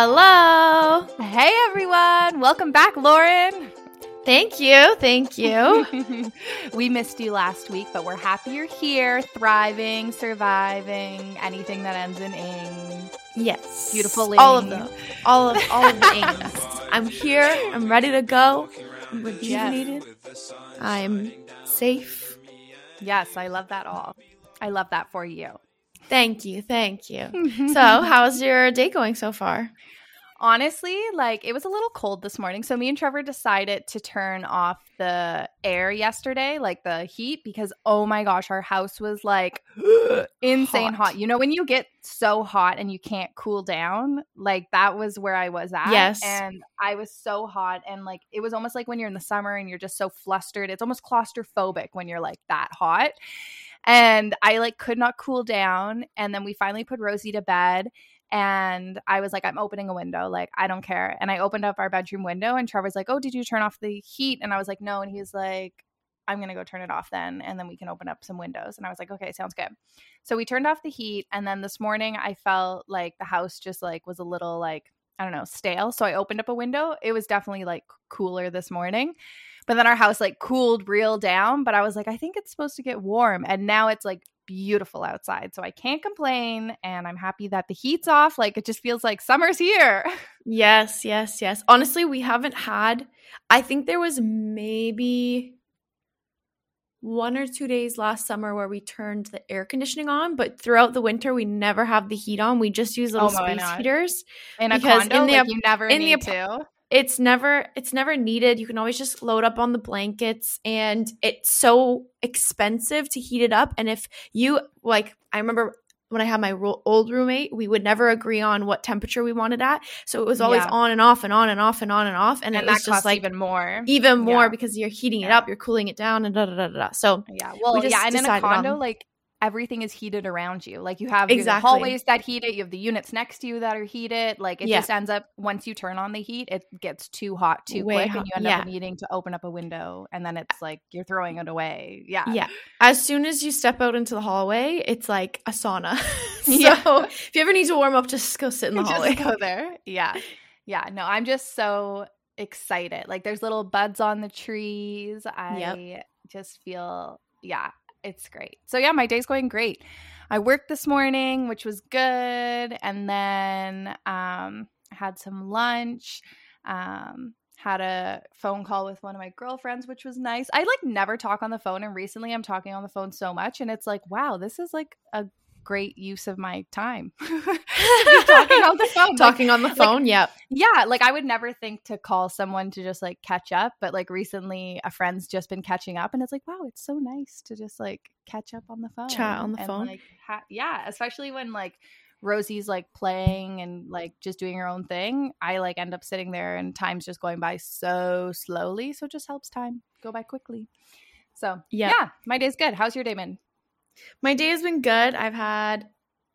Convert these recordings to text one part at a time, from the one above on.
Hello. Hey everyone. Welcome back, Lauren. Thank you. Thank you. we missed you last week, but we're happy you're here, thriving, surviving, anything that ends in ing. Yes. Beautiful All of them. All of all of the ings. I'm here. I'm ready to go. I'm rejuvenated. I'm safe. Yes, I love that all. I love that for you. Thank you. Thank you. so, how's your day going so far? Honestly, like it was a little cold this morning. So me and Trevor decided to turn off the air yesterday, like the heat, because oh my gosh, our house was like insane hot. hot. You know, when you get so hot and you can't cool down, like that was where I was at. Yes. And I was so hot. And like it was almost like when you're in the summer and you're just so flustered. It's almost claustrophobic when you're like that hot and I like could not cool down. And then we finally put Rosie to bed. And I was like, I'm opening a window. Like, I don't care. And I opened up our bedroom window, and Trevor's like, Oh, did you turn off the heat? And I was like, No. And he was like, I'm going to go turn it off then. And then we can open up some windows. And I was like, Okay, sounds good. So we turned off the heat. And then this morning, I felt like the house just like was a little like, I don't know, stale. So I opened up a window. It was definitely like cooler this morning. But then our house like cooled real down. But I was like, I think it's supposed to get warm. And now it's like beautiful outside. So I can't complain. And I'm happy that the heat's off. Like it just feels like summer's here. Yes, yes, yes. Honestly, we haven't had, I think there was maybe one or two days last summer where we turned the air conditioning on, but throughout the winter we never have the heat on. We just use oh little oh, space heaters. In a condo, in the, like you never in need the, to it's never it's never needed. You can always just load up on the blankets and it's so expensive to heat it up. And if you like i remember when i had my ro- old roommate we would never agree on what temperature we wanted at. So it was always yeah. on and off and on and off and on and off. And, and it was just like even more. even more yeah. because you're heating it up you're cooling it down and da da da da so yeah. Well we yeah. And in a condo on, like everything is heated around you. Like you have exactly. hallways that heat it, you have the units next to you that are heated. Like it yeah. just ends up once you turn on the heat, it gets too hot too Way quick, hot. and you end yeah. up needing to open up a window, and then it's like you're throwing it away. Yeah, yeah. As soon as you step out into the hallway, it's like a sauna. so yeah. if you ever need to warm up, just go sit in the hallway. go there. Yeah, yeah. No, I'm just so excited. Like there's little buds on the trees. I yep. just feel yeah it's great. So yeah, my day's going great. I worked this morning, which was good, and then um, had some lunch. Um, had a phone call with one of my girlfriends, which was nice. I like never talk on the phone, and recently I'm talking on the phone so much, and it's like, wow, this is like a great use of my time. talking on the phone. Talking like, on the phone, like, yep. Yeah, like I would never think to call someone to just like catch up, but like recently a friend's just been catching up and it's like, wow, it's so nice to just like catch up on the phone. Chat on the and, phone. Like ha- yeah, especially when like Rosie's like playing and like just doing her own thing. I like end up sitting there and time's just going by so slowly, so it just helps time go by quickly. So, yeah, yeah my day's good. How's your day been? My day has been good. I've had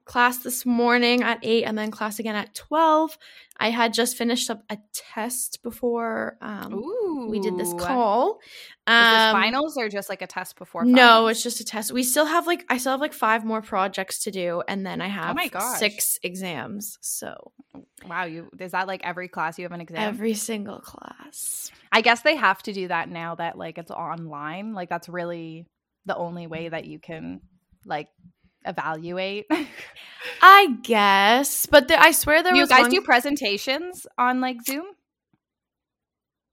class this morning at 8 and then class again at 12. I had just finished up a test before um, we did this call. Um, finals or just like a test before finals? No, it's just a test. We still have like I still have like five more projects to do and then I oh have six exams. So Wow, you is that like every class you have an exam? Every single class. I guess they have to do that now that like it's online. Like that's really the only way that you can like evaluate. I guess, but I swear there you was guys one... do presentations on like Zoom.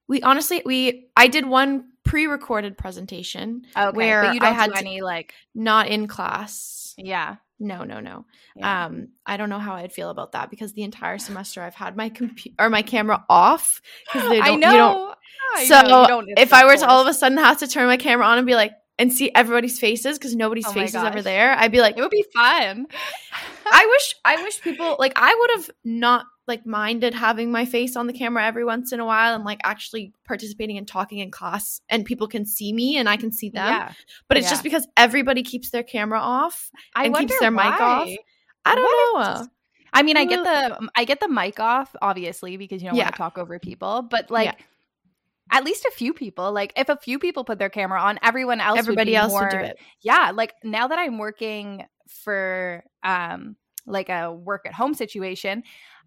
We honestly we I did one pre-recorded presentation okay, where you don't I had do any like not in class. Yeah. No, no, no. Yeah. Um, I don't know how I'd feel about that because the entire semester I've had my computer or my camera off because they don't. I know. You don't, so know, you don't if I were to all of a sudden have to turn my camera on and be like, and see everybody's faces because nobody's oh face is ever there, I'd be like, it would be fun. I wish, I wish people like I would have not like minded having my face on the camera every once in a while and like actually participating and talking in class and people can see me and I can see them. Yeah. But it's yeah. just because everybody keeps their camera off I and keeps their why. mic off. I don't what? know. I mean, I get the I get the mic off obviously because you don't yeah. want to talk over people, but like at least a few people. Like if a few people put their camera on, everyone else everybody else more, would do it. Yeah, like now that I'm working for um like a work at home situation,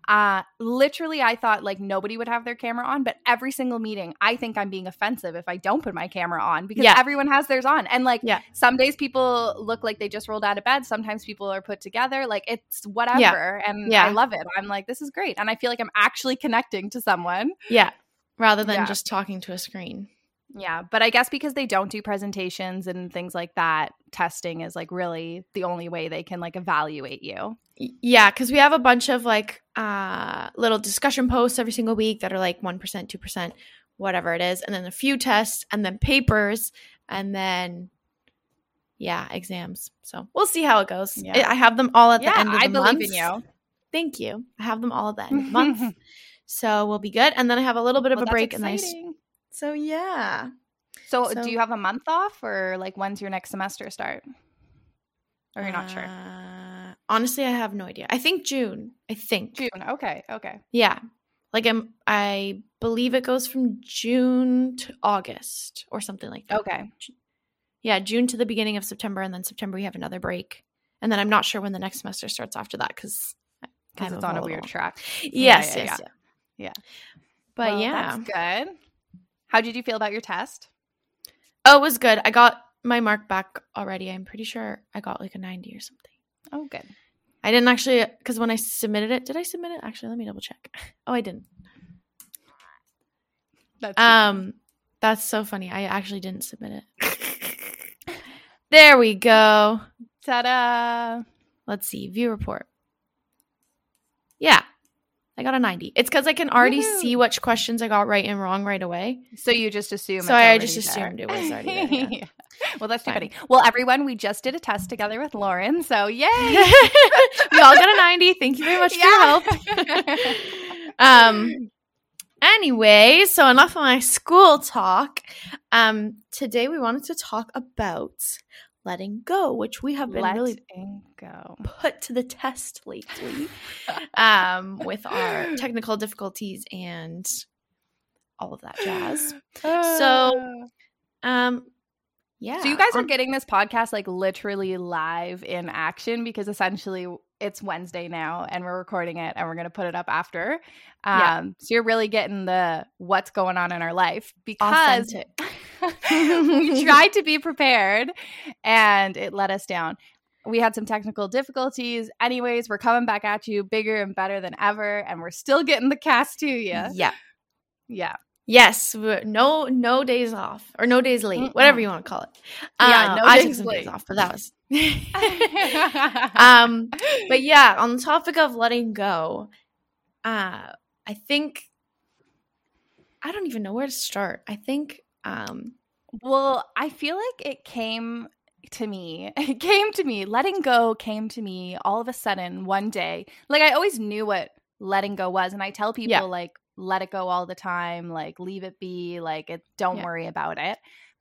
uh literally i thought like nobody would have their camera on but every single meeting i think i'm being offensive if i don't put my camera on because Yeah. everyone has theirs on and like Yeah. some days people look like they just rolled out of bed sometimes people are put together like it's whatever Yeah. and Yeah. i love it i'm like this is great and i feel like i'm actually connecting to someone Yeah. Rather than Yeah. just talking to a screen. yeah but i guess because they don't do presentations and things like that testing is like really the only way they can like evaluate you Yeah, because we have a bunch of like uh little discussion posts every single week that are like one percent, two percent, whatever it is, and then a few tests, and then papers, and then yeah, exams. So we'll see how it goes. Yeah. I I have them all at the end of the i believe month. in you Thank you. I have them all at the end of the month, so we'll be good. And then I have a little bit of Well, a that's break, and I s- exciting. so yeah. So, So- do you have a month off or like when's your next semester start? Or you're not sure? Uh, honestly, I have no idea. I think June. I think June. Okay. Okay. Yeah. Like I'm I believe it goes from June to August or something like that. Okay. Yeah, June to the beginning of September and then September we have another break. And then I'm not sure when the next semester starts after that cuz Because it's on a weird track. Yes, yeah, yes, yeah. Yeah. But Well, yeah. That's good. How did you feel about your test? Oh, it was good. I got my mark back already. I'm pretty sure I got like a 90 or something. Oh, good. I didn't actually cuz when I submitted it, did I submit it? Actually, let me double check. Oh, I didn't. That's Um, that's so funny. I actually didn't submit it. there we go. ta-da. Let's see. View report. Yeah, I got a 90. It's because I can already Woohoo. see which questions I got right and wrong right away. So you just assume. So I just there. assumed it was already there, yeah. Well, that's too funny. Well, everyone, we just did a test together with Lauren. So yay! we all got a 90. Thank you very much for your help. Um. Anyway, so enough of my school talk. Um. Today we wanted to talk about letting go, which we have been Let really go. put to the test lately um, with our technical difficulties and all of that jazz. So, Um, yeah. So you guys are getting this podcast like literally live in action because essentially it's Wednesday now and we're recording it and we're going to put it up after. Um Yeah. so you're really getting the what's going on in our life because authentic. we tried to be prepared and it let us down. We had some technical difficulties. Anyways, we're coming back at you bigger and better than ever and we're still getting the cast to you. Yeah. Yeah. Yes. No. No days off or no days late, Mm-mm. whatever you want to call it. Yeah, Um, no I took some late. days off, but that was. um. But yeah, on the topic of letting go, uh, I think I don't even know where to start. I think um Well, I feel like it came to me. It came to me. Letting go came to me all of a sudden one day. Like I always knew what letting go was, and I tell people Yeah. like let it go all the time, like leave it be, like it don't Yeah. worry about it.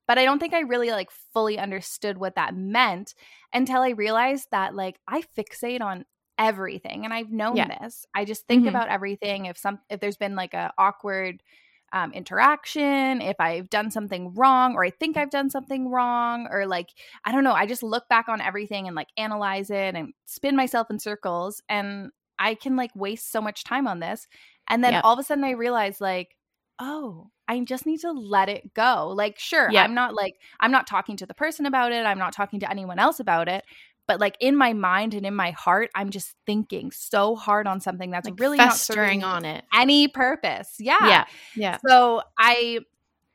But I don't think I really like fully understood what that meant until I realized that like I fixate on everything and I've known Yeah. this. I just think Mhm. about everything if some if there's been like a awkward um, interaction, if I've done something wrong or I think I've done something wrong, or like, I don't know, I just look back on everything and like analyze it and spin myself in circles. And I can like waste so much time on this. And then Yep. all of a sudden I realize, like, oh, I just need to let it go. Like, sure, Yeah. I'm not like, I'm not talking to the person about it, I'm not talking to anyone else about it. But like in my mind and in my heart, I'm just thinking so hard on something that's like really not festering serving on it. any purpose. Yeah. Yeah. Yeah. So I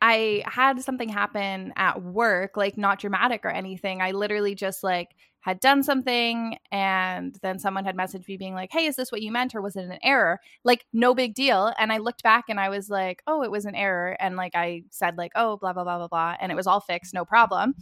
I had something happen at work, like not dramatic or anything. I literally just like had done something and then someone had messaged me being like, "Hey, is this what you meant or was it an error?" Like no big deal. And I looked back and I was like, "Oh, it was an error." And like I said like, "Oh, blah blah blah blah blah," and it was all fixed, no problem.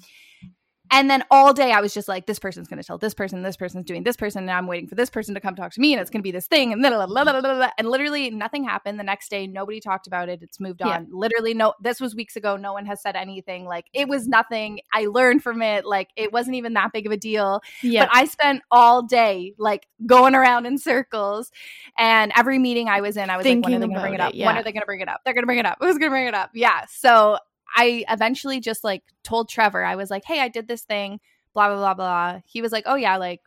And then all day I was just like, this person's going to tell this person, this person's doing this person, and I'm waiting for this person to come talk to me, and it's going to be this thing, and blah, blah, blah, blah, and literally nothing happened. The next day, nobody talked about it. It's moved on. Yeah. Literally, no. This was weeks ago. No one has said anything. Like it was nothing. I learned from it. Like it wasn't even that big of a deal. Yeah. But I spent all day like going around in circles, and every meeting I was in, I was like, when are Thinking they going to bring it up? it, When are they going to bring it up? They're going to bring it up. Who's going to bring it up? Yeah. So I eventually just like told Trevor, I was like, hey, I did this thing, blah, blah, blah, blah. He was like, oh, yeah, like,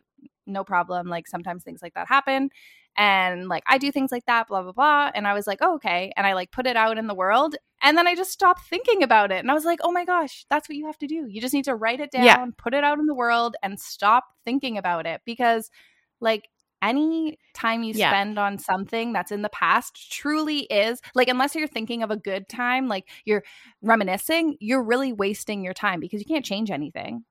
no problem. Like, sometimes things like that happen. and like I do things like that, blah blah blah. And I was like, oh, okay, and I like put it out in the world, and then I just stopped thinking about it, and I was like, oh my gosh, that's what you have to do. You just need to write it down, Yeah. put it out in the world, and stop thinking about it because like any time you Yeah. spend on something that's in the past truly is like unless you're thinking of a good time like you're reminiscing you're really wasting your time because you can't change anything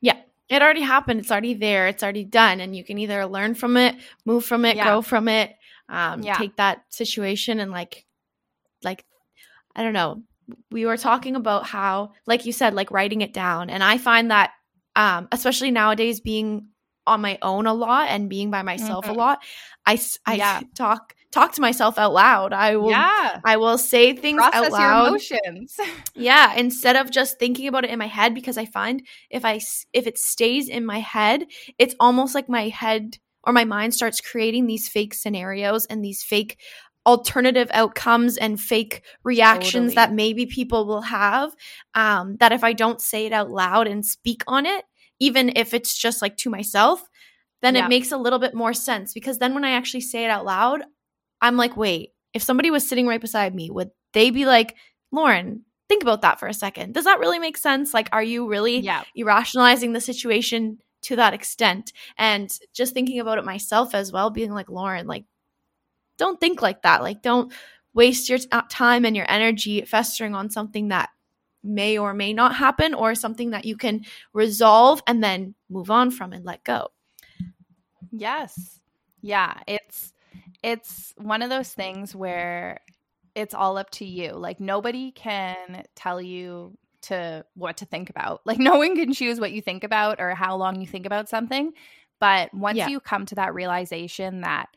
Yeah. It already happened. It's already there. It's already done. And you can either learn from it, move from it, Yeah. grow from it, um, Yeah. take that situation and like, like, I don't know. We were talking about how, like you said, like writing it down. And I find that, um, especially nowadays being on my own a lot and being by myself a Mhm. lot, I Yeah. talk, talk to myself out loud. I will, yeah I will say things process out your loud. emotions Yeah, instead of just thinking about it in my head because I find if I if it stays in my head, it's almost like my head or my mind starts creating these fake scenarios and these fake alternative outcomes and fake reactions Totally. that maybe people will have um, that if I don't say it out loud and speak on it, even if it's just like to myself, then Yeah. it makes a little bit more sense because then when I actually say it out loud, I'm like, wait, if somebody was sitting right beside me, would they be like, Lauren, think about that for a second. Does that really make sense? Like, are you really yeah irrationalizing the situation to that extent? And just thinking about it myself as well, being like, Lauren, like, don't think like that. Like, don't waste your t- uh, time and your energy festering on something that may or may not happen or something that you can resolve and then move on from and let go. Yes. Yeah, it's it's one of those things where it's all up to you. Like nobody can tell you to what to think about. Like no one can choose what you think about or how long you think about something. But once Yeah. you come to that realization that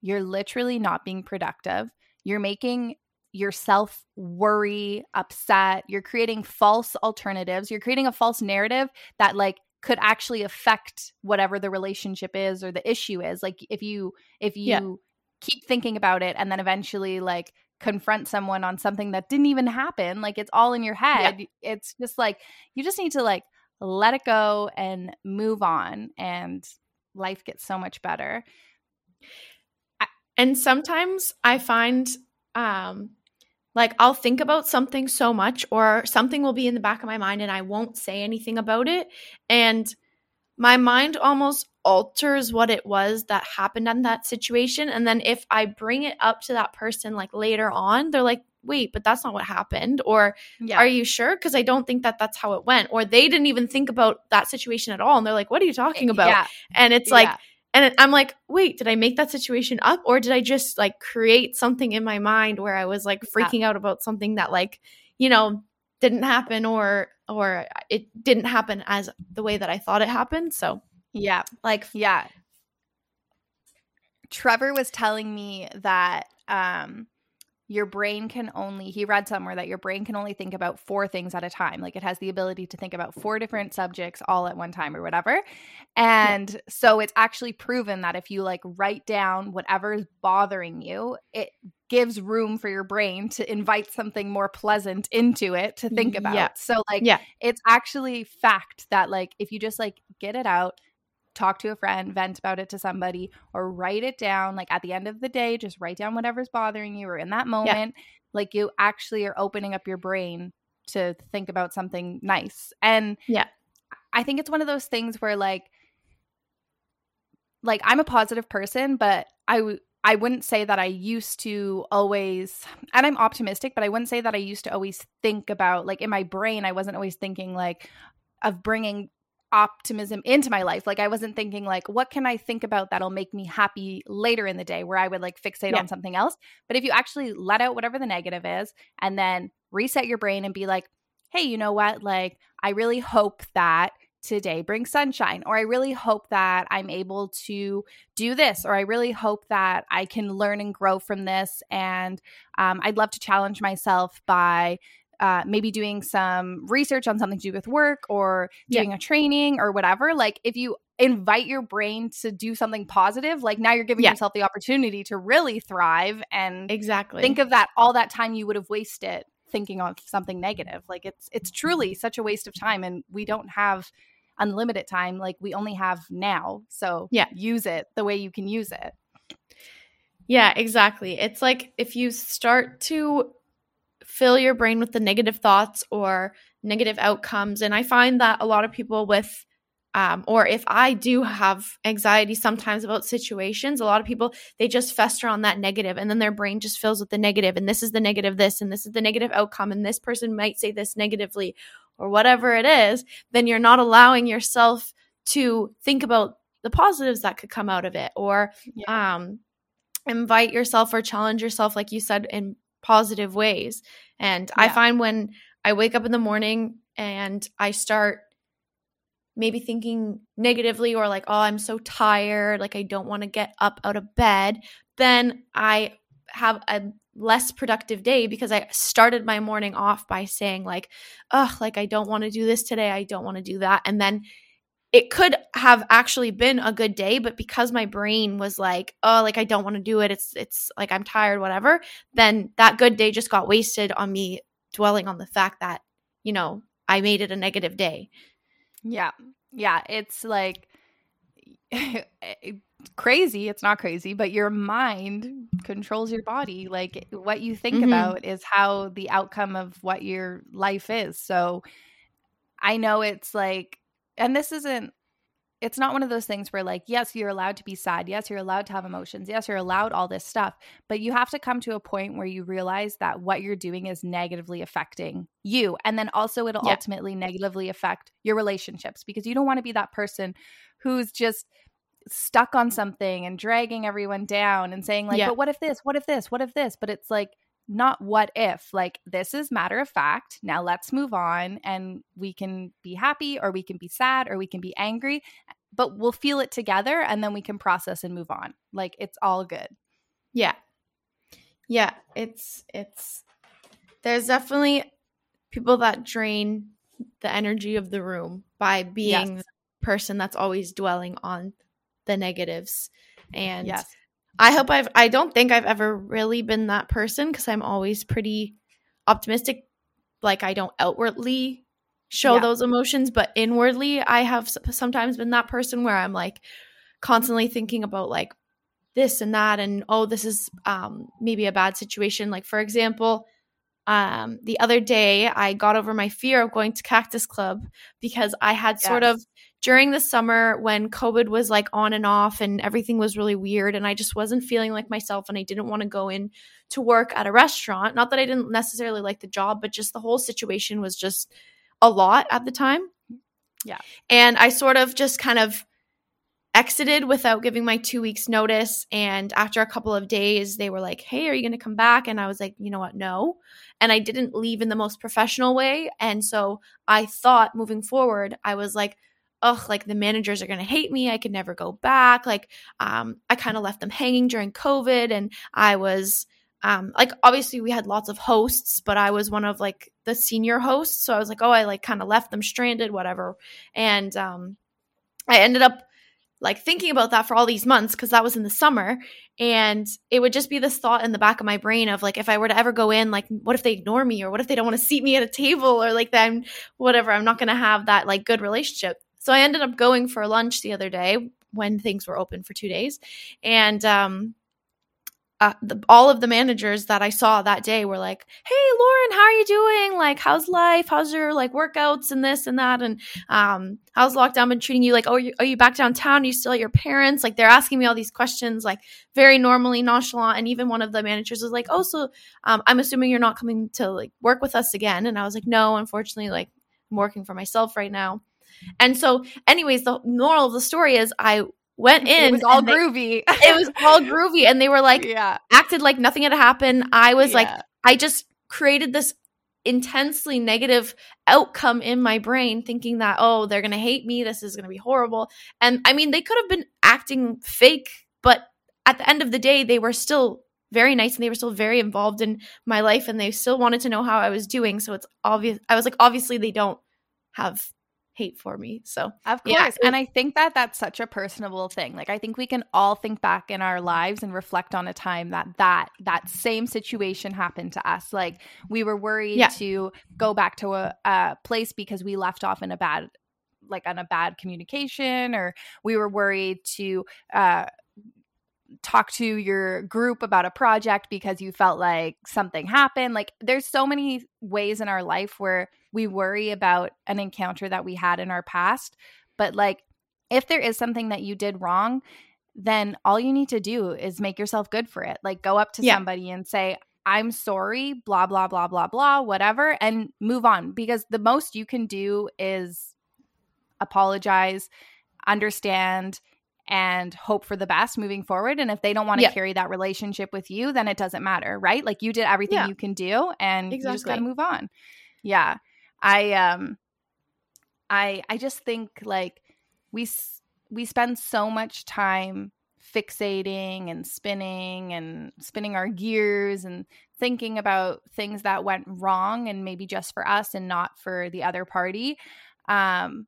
you're literally not being productive, you're making yourself worry, upset, you're creating false alternatives, you're creating a false narrative that like could actually affect whatever the relationship is or the issue is. Like if you if you Yeah. keep thinking about it and then eventually like confront someone on something that didn't even happen like it's all in your head it's just like you just need to like let it go and move on and life gets so much better. And sometimes I find um like I'll think about something so much or something will be in the back of my mind and I won't say anything about it. And my mind almost alters what it was that happened in that situation. And then if I bring it up to that person like later on they're like wait but that's not what happened or yeah. Are you sure? Because I don't think that that's how it went. Or they didn't even think about that situation at all. And they're like what are you talking eh, about? yeah, and it's like yeah. And I'm like, wait, did I make that situation up or did I just like create something in my mind where I was like Yeah. freaking out about something that like, you know, didn't happen or or it didn't happen as the way that I thought it happened. So, yeah like Yeah. Trevor was telling me that um your brain can only he read somewhere that your brain can only think about four things at a time. Like it has the ability to think about four different subjects all at one time or whatever. And so it's actually proven that if you like write down whatever is bothering you, it gives room for your brain to invite something more pleasant into it to think about. Yeah. So like Yeah. it's actually fact that like if you just like get it out talk to a friend, vent about it to somebody, or write it down. Like at the end of the day, just write down whatever's bothering you or in that moment. Like you actually are opening up your brain to think about something nice. And Yeah. I think it's one of those things where like like I'm a positive person, but I w- I wouldn't say that I used to always and I'm optimistic, but I wouldn't say that I used to always think about like in my brain I wasn't always thinking like of bringing optimism into my life. Like I wasn't thinking like what can I think about that'll make me happy later in the day where I would like fixate Yeah. on something else. But if you actually let out whatever the negative is and then reset your brain and be like, "Hey, you know what? Like I really hope that today brings sunshine or I really hope that I'm able to do this or I really hope that I can learn and grow from this and um, I'd love to challenge myself by uh, maybe doing some research on something to do with work or Yeah. doing a training or whatever. Like if you invite your brain to do something positive, like now you're giving Yeah. yourself the opportunity to really thrive and exactly. think of that all that time you would have wasted thinking of something negative. Like it's it's truly such a waste of time and we don't have unlimited time. Like we only have now. So Yeah. use it the way you can use it. Yeah, exactly. It's like if you start to fill your brain with the negative thoughts or negative outcomes, and I find that a lot of people with, um, or if I do have anxiety sometimes about situations, a lot of people they just fester on that negative, and then their brain just fills with the negative, and this is the negative this, and this is the negative outcome, and this person might say this negatively, or whatever it is. Then you're not allowing yourself to think about the positives that could come out of it, or um invite yourself or challenge yourself like you said in positive ways. And i find when i wake up in the morning and i start maybe thinking negatively or like oh i'm so tired like i don't want to get up out of bed then i have a less productive day because i started my morning off by saying like ugh like i don't want to do this today i don't want to do that and then it could have actually been a good day but because my brain was like oh like i don't want to do it it's it's like i'm tired whatever then that good day just got wasted on me dwelling on the fact that you know i made it a negative day Yeah. Yeah. It's like crazy. It's not crazy, but your mind controls your body. Like what you think Mhm. about is how the outcome of what your life is. So I know it's like, and this isn't, it's not one of those things where, like, yes, you're allowed to be sad. Yes, you're allowed to have emotions. Yes, you're allowed all this stuff. But you have to come to a point where you realize that what you're doing is negatively affecting you. And then also, it'll Yeah. ultimately negatively affect your relationships because you don't want to be that person who's just stuck on something and dragging everyone down and saying, like, Yeah. but what if this? What if this? What if this? But it's like, not what if like this is matter of fact now let's move on and we can be happy or we can be sad or we can be angry but we'll feel it together and then we can process and move on. Like it's all good. Yeah. Yeah it's it's there's definitely people that drain the energy of the room by being Yes. the person that's always dwelling on the negatives and yes I hope I've I don't think I've ever really been that person because I'm always pretty optimistic. Like I don't outwardly show Yeah. those emotions, but inwardly I have sometimes been that person where I'm like constantly thinking about like this and that and oh this is um maybe a bad situation. Like for example, um the other day I got over my fear of going to Cactus Club because I had sort of during the summer when COVID was like on and off and everything was really weird and I just wasn't feeling like myself and I didn't want to go in to work at a restaurant. Not that I didn't necessarily like the job, but just the whole situation was just a lot at the time. Yeah. And I sort of just kind of exited without giving my 2 weeks notice and after a couple of days they were like, "Hey, are you going to come back?" and I was like, "You know what? No." And I didn't leave in the most professional way, and so I thought moving forward, I was like, ugh, like the managers are going to hate me. I could never go back. Like, um, I kind of left them hanging during COVID and I was, um, like, obviously we had lots of hosts, but I was one of like the senior hosts. So I was like, oh, I like kind of left them stranded, whatever. And, um, I ended up like thinking about that for all these months because that was in the summer and it would just be this thought in the back of my brain of like if i were to ever go in like what if they ignore me or what if they don't want to seat me at a table or like then whatever i'm not going to have that like good relationship so I ended up going for lunch the other day when things were open for two days, and um, uh, the, all of the managers that I saw that day were like, "Hey, Lauren, how are you doing? Like, how's life? How's your like workouts and this and that? And um, how's lockdown been treating you? Like, oh, are you, are you back downtown? Are you still at your parents? Like, they're asking me all these questions, like very normally nonchalant. And even one of the managers was like, "Oh, so um, I'm assuming you're not coming to like work with us again?" And I was like, "No, unfortunately, like I'm working for myself right now." And so, anyways, the moral of the story is I went in. it was all and they- groovy it was all groovy, and they were like yeah acted like nothing had happened. I was like, I just created this intensely negative outcome in my brain, thinking that oh, they're gonna hate me. This is gonna be horrible. And I mean, they could have been acting fake, but at the end of the day, they were still very nice and they were still very involved in my life and they still wanted to know how I was doing. So it's obvious. I was like, obviously, they don't have hate for me. So Of Yeah, course. and I think that that's such a personable thing. Like I think we can all think back in our lives and reflect on a time that that that same situation happened to us. Like we were worried Yeah. to go back to a, a place because we left off in a bad like on a bad communication or we were worried to uh talk to your group about a project because you felt like something happened. Like there's so many ways in our life where we worry about an encounter that we had in our past, but like if there is something that you did wrong, then all you need to do is make yourself good for it. Like go up to yeah. somebody and say, I'm sorry, blah, blah, blah, blah, blah, whatever, and move on. Because the most you can do is apologize, understand, and hope for the best moving forward. And if they don't want to yeah. carry that relationship with you, then it doesn't matter, right? Like you did everything yeah. you can do and exactly. you just got to move on. Yeah. I um I I just think like we we spend so much time fixating and spinning and spinning our gears and thinking about things that went wrong and maybe just for us and not for the other party um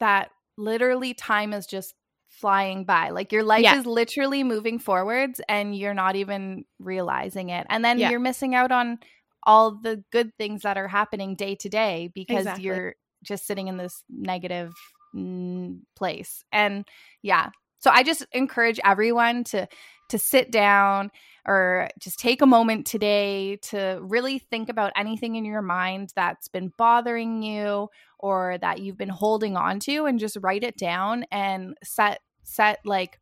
that literally time is just flying by. Like your life yeah. is literally moving forwards and you're not even realizing it. And then yeah. you're missing out on all the good things that are happening day to day because exactly. you're just sitting in this negative place. And yeah. So I just encourage everyone to to sit down or just take a moment today to really think about anything in your mind that's been bothering you or that you've been holding on to and just write it down and set set like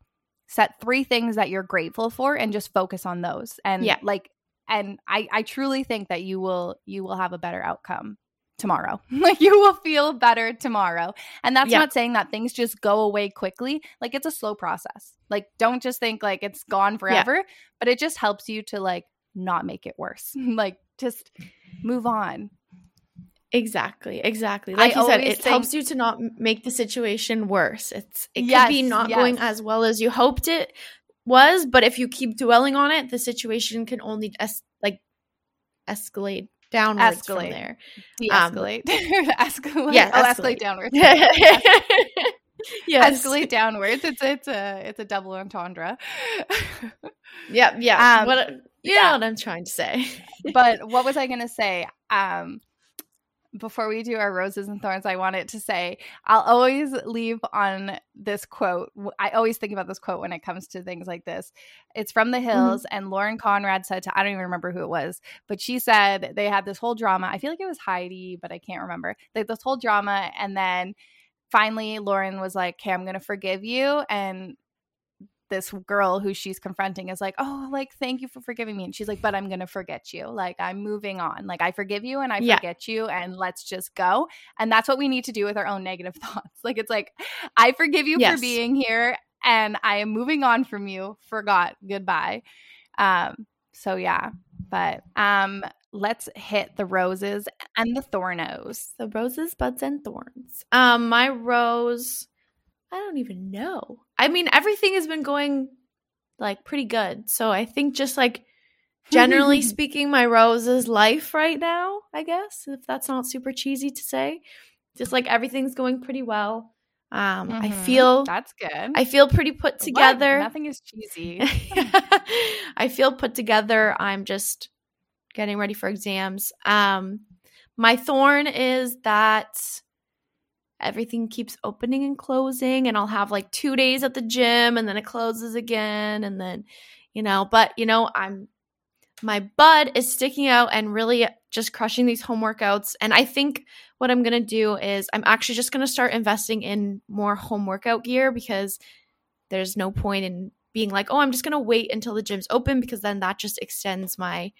set three things that you're grateful for and just focus on those and yeah like and i i truly think that you will you will have a better outcome tomorrow like you will feel better tomorrow and that's yeah. not saying that things just go away quickly like it's a slow process like don't just think like it's gone forever yeah. but it just helps you to like not make it worse like just move on Exactly, exactly. Like I you said, it think, helps you to not make the situation worse. It's it yes, could be not yes. going as well as you hoped it was, but if you keep dwelling on it, the situation can only es- like escalate downwards escalate. from there. De-escalate. Um, escalate. Yeah, oh, escalate, escalate downwards. yes. Escalate downwards. It's it's a it's a double entendre. yeah, yeah. Um, what you yeah. know what I'm trying to say. but what was I going to say? Um before we do our roses and thorns, I wanted to say I'll always leave on this quote. I always think about this quote when it comes to things like this. It's from The mm-hmm. Hills, mm-hmm. and Lauren Conrad said to, I don't even remember who it was, but she said they had this whole drama. I feel like it was Heidi, but I can't remember. Like this whole drama. And then finally, Lauren was like, Okay, I'm going to forgive you. And this girl who she's confronting is like, "Oh, like thank you for forgiving me." And she's like, "But I'm going to forget you. Like I'm moving on. Like I forgive you and I yeah. forget you and let's just go." And that's what we need to do with our own negative thoughts. Like it's like, "I forgive you yes. for being here and I am moving on from you. Forgot. Goodbye." Um so yeah. But um let's hit the roses and the thornos. The roses, buds and thorns. Um my rose I don't even know. I mean, everything has been going like pretty good. So I think just like generally speaking, my rose is life right now, I guess, if that's not super cheesy to say. Just like everything's going pretty well. Um, mm-hmm. I feel that's good. I feel pretty put together. What? Nothing is cheesy. I feel put together. I'm just getting ready for exams. Um, my thorn is that everything keeps opening and closing and I'll have like 2 days at the gym and then it closes again and then you know, but you know, I'm my bud is sticking out and really just crushing these home workouts and I think what I'm going to do is I'm actually just going to start investing in more home workout gear because there's no point in being like, "Oh, I'm just going to wait until the gym's open because then that just extends my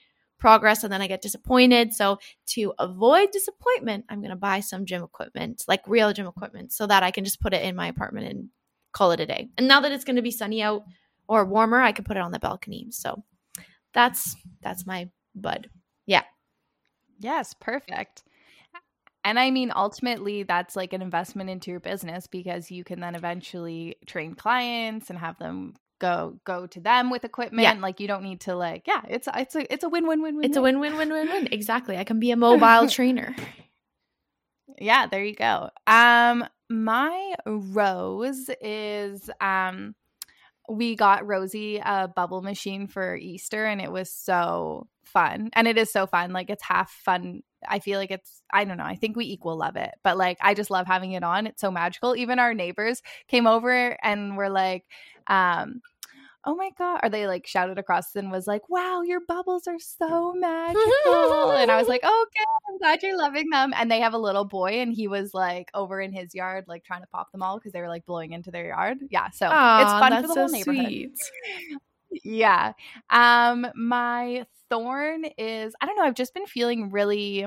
progress and then I get disappointed. So to avoid disappointment, I'm going to buy some gym equipment, like real gym equipment, so that I can just put it in my apartment and call it a day. And now that it's going to be sunny out or warmer, I can put it on the balcony. So that's that's my bud. Yeah. Yes, perfect. And I mean, ultimately, that's like an investment into your business because you can then eventually train clients and have them go go to them with equipment. Yeah. Like you don't need to like yeah, it's it's a it's a win win win win. It's a win win win win win. Exactly. I can be a mobile trainer. Yeah, there you go. Um my rose is um we got Rosie a bubble machine for Easter and it was so fun. And it is so fun. Like it's half fun I feel like it's I don't know. I think we equal love it. But like I just love having it on. It's so magical. Even our neighbors came over and were like um oh my god or they like shouted across and was like wow your bubbles are so magical. And i was like oh, okay i'm glad you're loving them. And they have a little boy and he was like over in his yard like trying to pop them all because they were like blowing into their yard. Yeah so Aw, it's fun for the so whole neighborhood. sweet. yeah um my thorn is i don't know i've just been feeling really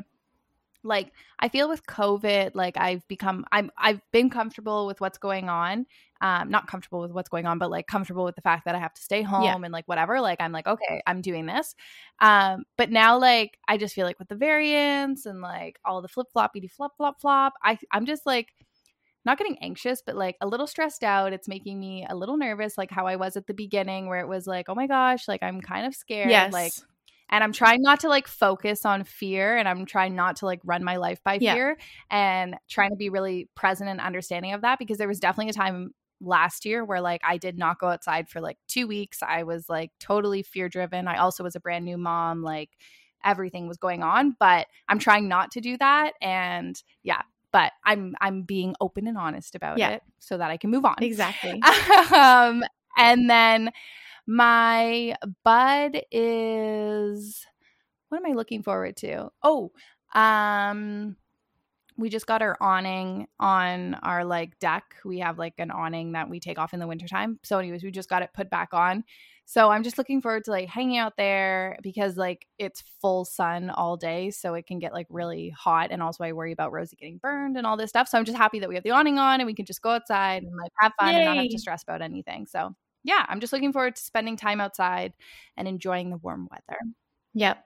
like i feel with covid like i've become i'm i've been comfortable with what's going on um not comfortable with what's going on but like comfortable with the fact that i have to stay home Yeah. and like whatever like i'm like okay i'm doing this um but now like i just feel like with the variants and like all the flip floppy flop flop flop i i'm just like not getting anxious, but like a little stressed out. It's making me a little nervous, like how I was at the beginning, where it was like, oh my gosh, like I'm kind of scared. Yes. Like, and I'm trying not to like focus on fear and I'm trying not to like run my life by Yeah. fear and trying to be really present and understanding of that because there was definitely a time last year where like I did not go outside for like 2 weeks. I was like totally fear driven. I also was a brand new mom like everything was going on, but I'm trying not to do that and yeah, but I'm I'm being open and honest about Yeah. it so that I can move on Exactly. um, and then my bud is what am I looking forward to? Oh, um, we just got our awning on our like deck. We have like an awning that we take off in the wintertime. So, anyways, we just got it put back on. So I'm just looking forward to like hanging out there because like it's full sun all day, so it can get like really hot. And also I worry about Rosie getting burned and all this stuff. So I'm just happy that we have the awning on and we can just go outside and like have fun and not have to stress about anything. So yeah, I'm just looking forward to spending time outside and enjoying the warm weather. Yep.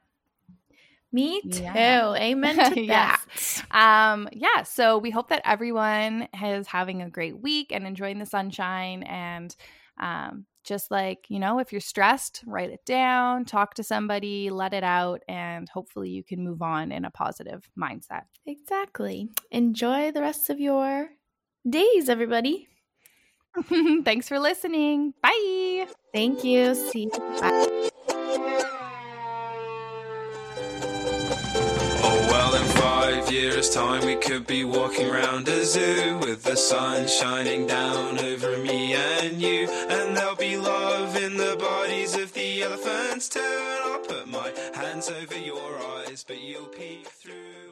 Me too. Yeah. Amen to that. Um, yeah, so we hope that everyone is having a great week and enjoying the sunshine and um just like, you know, if you're stressed, write it down, talk to somebody, let it out, and hopefully you can move on in a positive mindset. Exactly. Enjoy the rest of your days, everybody. Thanks for listening. Bye. Thank you. See you. Bye. Oh well, in five years' time, we could be walking around a zoo with the sun shining down over me and you. And there'll be love in the bodies of the elephants too. And I'll put my hands over your eyes, but you'll peek through.